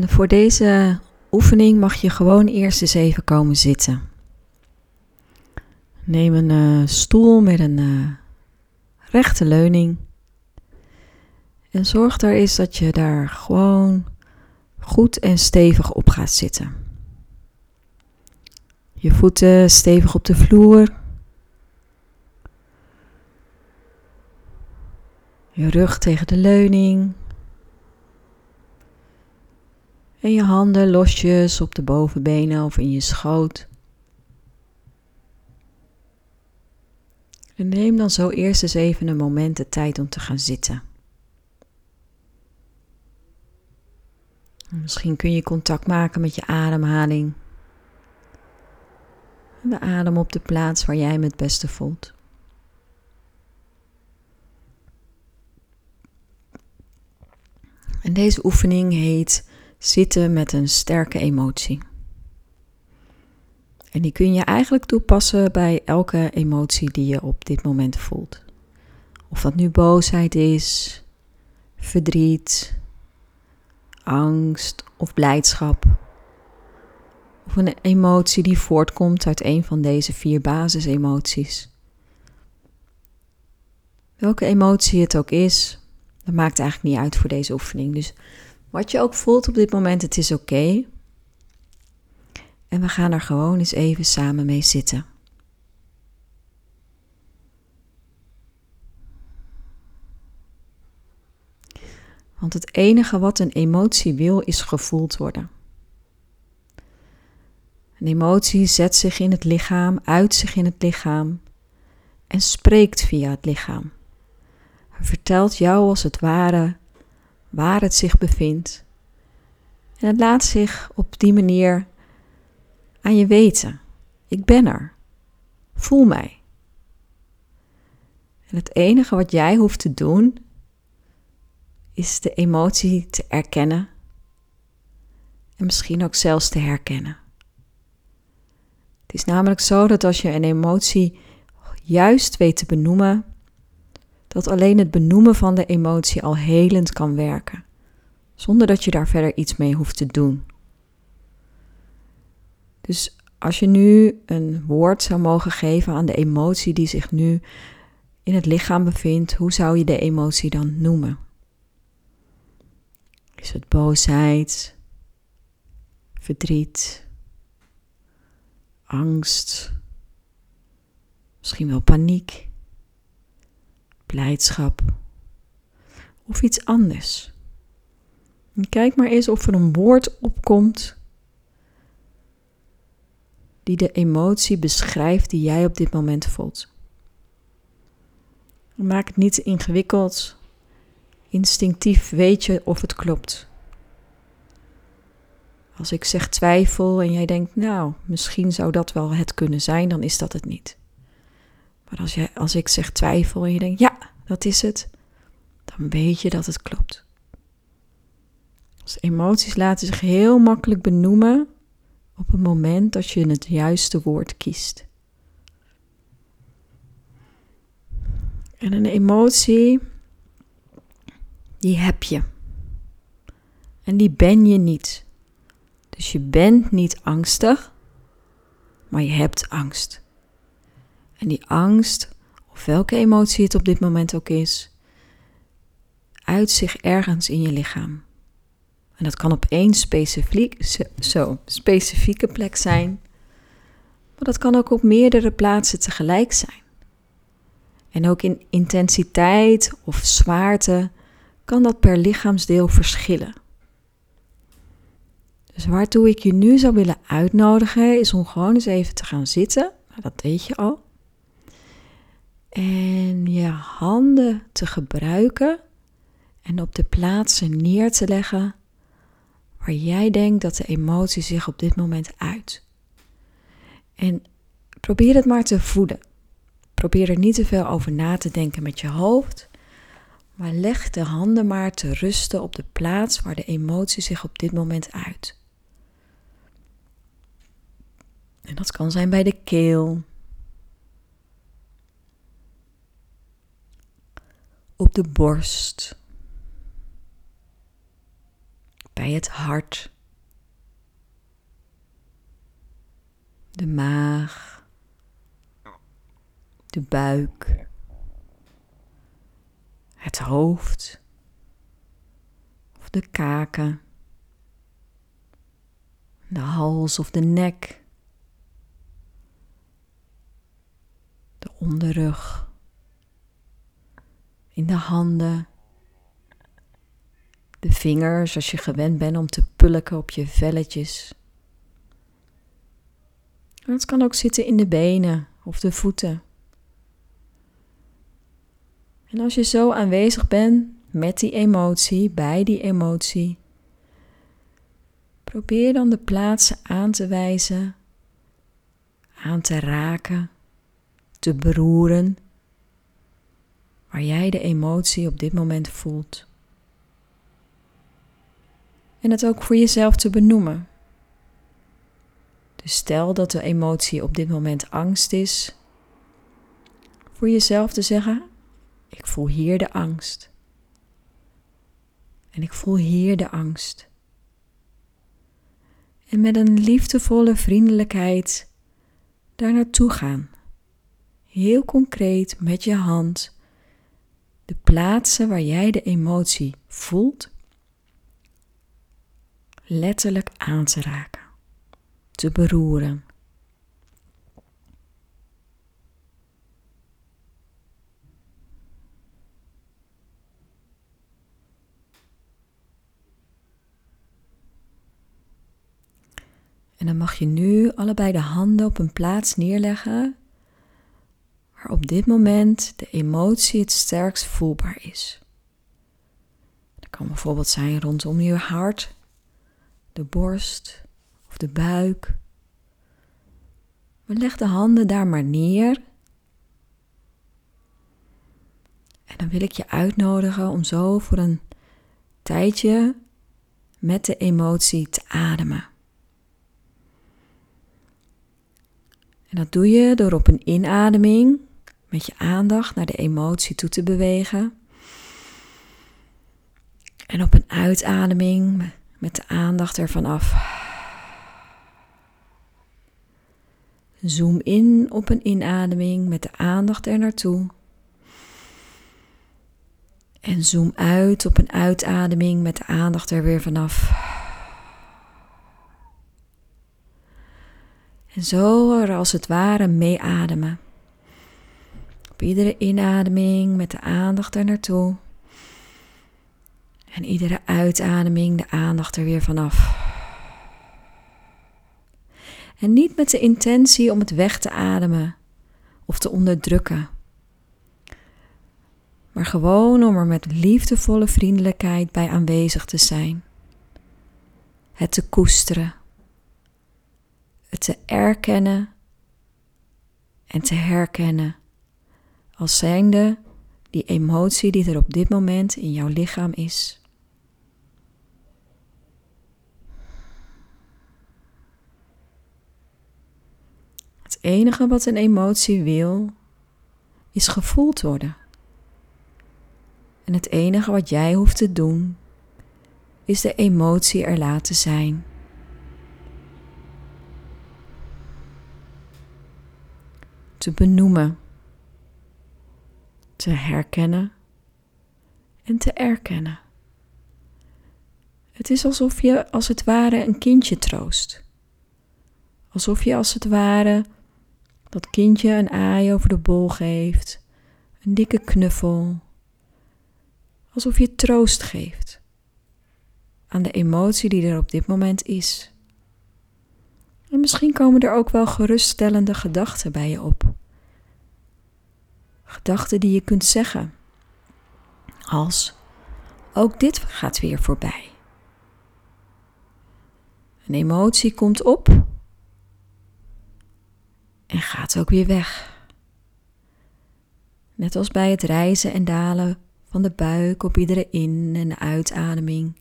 En voor deze oefening mag je gewoon eerst eens even komen zitten. Neem een uh, stoel met een uh, rechte leuning. En zorg er eens dat je daar gewoon goed en stevig op gaat zitten. Je voeten stevig op de vloer. Je rug tegen de leuning. En je handen losjes op de bovenbenen of in je schoot. En neem dan zo eerst eens even een moment de tijd om te gaan zitten. Misschien kun je contact maken met je ademhaling. De adem op de plaats waar jij hem het beste voelt. En deze oefening heet zitten met een sterke emotie. En die kun je eigenlijk toepassen bij elke emotie die je op dit moment voelt. Of dat nu boosheid is, verdriet, angst of blijdschap. Of een emotie die voortkomt uit een van deze vier basisemoties. Welke emotie het ook is, dat maakt eigenlijk niet uit voor deze oefening. Dus wat je ook voelt op dit moment, het is oké. En we gaan er gewoon eens even samen mee zitten. Want het enige wat een emotie wil, is gevoeld worden. Een emotie zet zich in het lichaam, uit zich in het lichaam en spreekt via het lichaam. Hij vertelt jou als het ware waar het zich bevindt. En het laat zich op die manier aan je weten. Ik ben er. Voel mij. En het enige wat jij hoeft te doen, is de emotie te erkennen en misschien ook zelfs te herkennen. Het is namelijk zo dat als je een emotie juist weet te benoemen, dat alleen het benoemen van de emotie al helend kan werken, zonder dat je daar verder iets mee hoeft te doen. Dus als je nu een woord zou mogen geven aan de emotie die zich nu in het lichaam bevindt, hoe zou je de emotie dan noemen? Is het boosheid, verdriet, angst, misschien wel paniek, blijdschap of iets anders? En kijk maar eens of er een woord opkomt die de emotie beschrijft die jij op dit moment voelt. Maak het niet ingewikkeld. Instinctief weet je of het klopt. Als ik zeg twijfel en jij denkt, nou, misschien zou dat wel het kunnen zijn, dan is dat het niet. Maar als, jij, als ik zeg twijfel en je denkt, ja, dat is het, dan weet je dat het klopt. Dus emoties laten zich heel makkelijk benoemen op het moment dat je het juiste woord kiest. En een emotie, die heb je. En die ben je niet. Dus je bent niet angstig, maar je hebt angst. En die angst, of welke emotie het op dit moment ook is, uit zich ergens in je lichaam. En dat kan op één specifiek, zo, specifieke plek zijn, maar dat kan ook op meerdere plaatsen tegelijk zijn. En ook in intensiteit of zwaarte kan dat per lichaamsdeel verschillen. Dus waartoe ik je nu zou willen uitnodigen is om gewoon eens even te gaan zitten. Nou, dat weet je al. En je handen te gebruiken en op de plaatsen neer te leggen waar jij denkt dat de emotie zich op dit moment uit. En probeer het maar te voeden. Probeer er niet te veel over na te denken met je hoofd, maar leg de handen maar te rusten op de plaats waar de emotie zich op dit moment uit. En dat kan zijn bij de keel, op de borst, bij het hart, de maag, de buik, het hoofd. Of de kaken, de hals of de nek, de onderrug, in de handen de vingers als je gewend bent om te pulken op je velletjes. het kan ook zitten in de benen of de voeten. En als je zo aanwezig bent met die emotie, bij die emotie, probeer dan de plaatsen aan te wijzen, aan te raken, te beroeren, waar jij de emotie op dit moment voelt en het ook voor jezelf te benoemen. Dus stel dat de emotie op dit moment angst is, voor jezelf te zeggen: Ik voel hier de angst. En ik voel hier de angst. En met een liefdevolle vriendelijkheid daar naartoe gaan. Heel concreet met je hand de plaatsen waar jij de emotie voelt letterlijk aan te raken, te beroeren. En dan mag je nu allebei de handen op een plaats neerleggen waar op dit moment de emotie het sterkst voelbaar is. Dat kan bijvoorbeeld zijn rondom je hart de borst of de buik. Maar leg de handen daar maar neer. En dan wil ik je uitnodigen om zo voor een tijdje met de emotie te ademen. En dat doe je door op een inademing met je aandacht naar de emotie toe te bewegen. En op een uitademing met de aandacht ervan af. Zoom in op een inademing met de aandacht er naartoe. En zoom uit op een uitademing met de aandacht er weer vanaf. En zo er als het ware mee ademen. Op iedere inademing met de aandacht er naartoe. En iedere uitademing de aandacht er weer vanaf. En niet met de intentie om het weg te ademen of te onderdrukken. Maar gewoon om er met liefdevolle vriendelijkheid bij aanwezig te zijn. Het te koesteren. Het te erkennen en te herkennen als zijnde die emotie die er op dit moment in jouw lichaam is. enige wat een emotie wil, is gevoeld worden. En het enige wat jij hoeft te doen, is de emotie er laten zijn. Te benoemen, te herkennen en te erkennen. Het is alsof je als het ware een kindje troost. Alsof je als het ware dat kindje een aai over de bol geeft, een dikke knuffel, alsof je troost geeft aan de emotie die er op dit moment is. En misschien komen er ook wel geruststellende gedachten bij je op. Gedachten die je kunt zeggen, als ook dit gaat weer voorbij. Een emotie komt op en gaat ook weer weg. Net als bij het reizen en dalen van de buik op iedere in- en uitademing,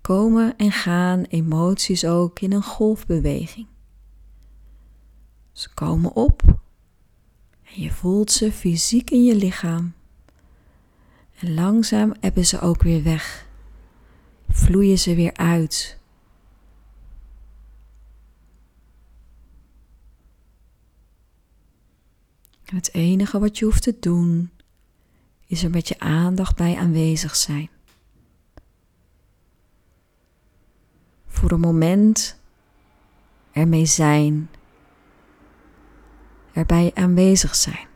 komen en gaan emoties ook in een golfbeweging. Ze komen op je voelt ze fysiek in je lichaam. En langzaam ebben ze ook weer weg vloeien ze weer uit. Het enige wat je hoeft te doen, is er met je aandacht bij aanwezig zijn. Voor een moment ermee zijn, erbij aanwezig zijn.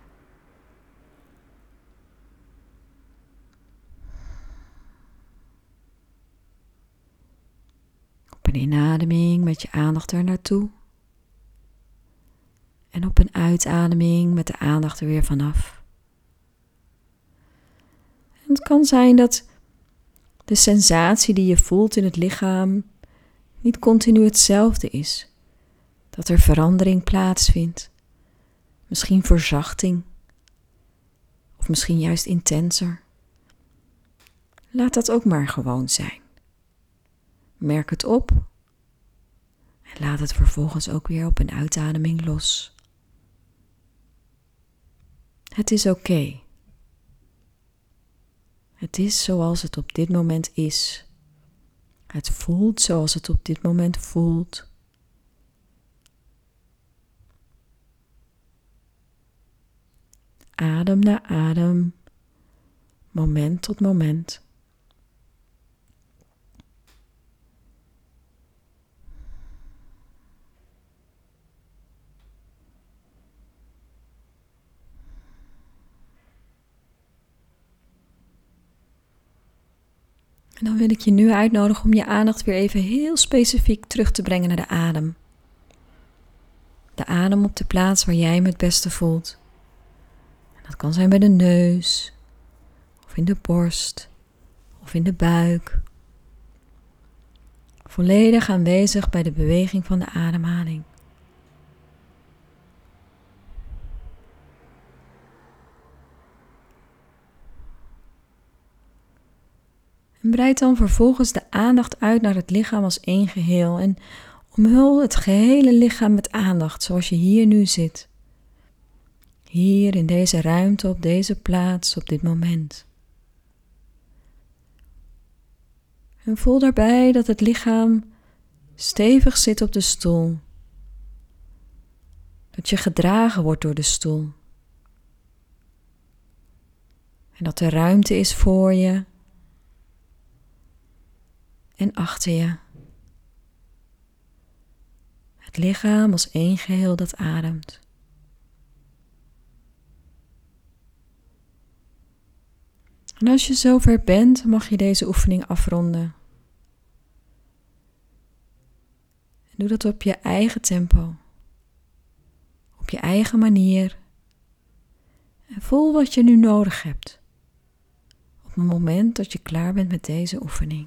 Op een inademing met je aandacht er naartoe. En op een uitademing met de aandacht er weer vanaf. Het kan zijn dat de sensatie die je voelt in het lichaam niet continu hetzelfde is. Dat er verandering plaatsvindt. Misschien verzachting. Of misschien juist intenser. Laat dat ook maar gewoon zijn. Merk het op en laat het vervolgens ook weer op een uitademing los. Het is oké. Het is zoals het op dit moment is. Het voelt zoals het op dit moment voelt. Adem na adem, moment tot moment. En dan wil ik je nu uitnodigen om je aandacht weer even heel specifiek terug te brengen naar de adem. De adem op de plaats waar jij hem het beste voelt. Dat kan zijn bij de neus, of in de borst, of in de buik. Volledig aanwezig bij de beweging van de ademhaling. En breid dan vervolgens de aandacht uit naar het lichaam als één geheel en omhul het gehele lichaam met aandacht zoals je hier nu zit. Hier in deze ruimte, op deze plaats, op dit moment. En voel daarbij dat het lichaam stevig zit op de stoel. Dat je gedragen wordt door de stoel. En dat er ruimte is voor je en achter je. Het lichaam als één geheel dat ademt. En als je zover bent, mag je deze oefening afronden. En doe dat op je eigen tempo, op je eigen manier. En voel wat je nu nodig hebt op het moment dat je klaar bent met deze oefening.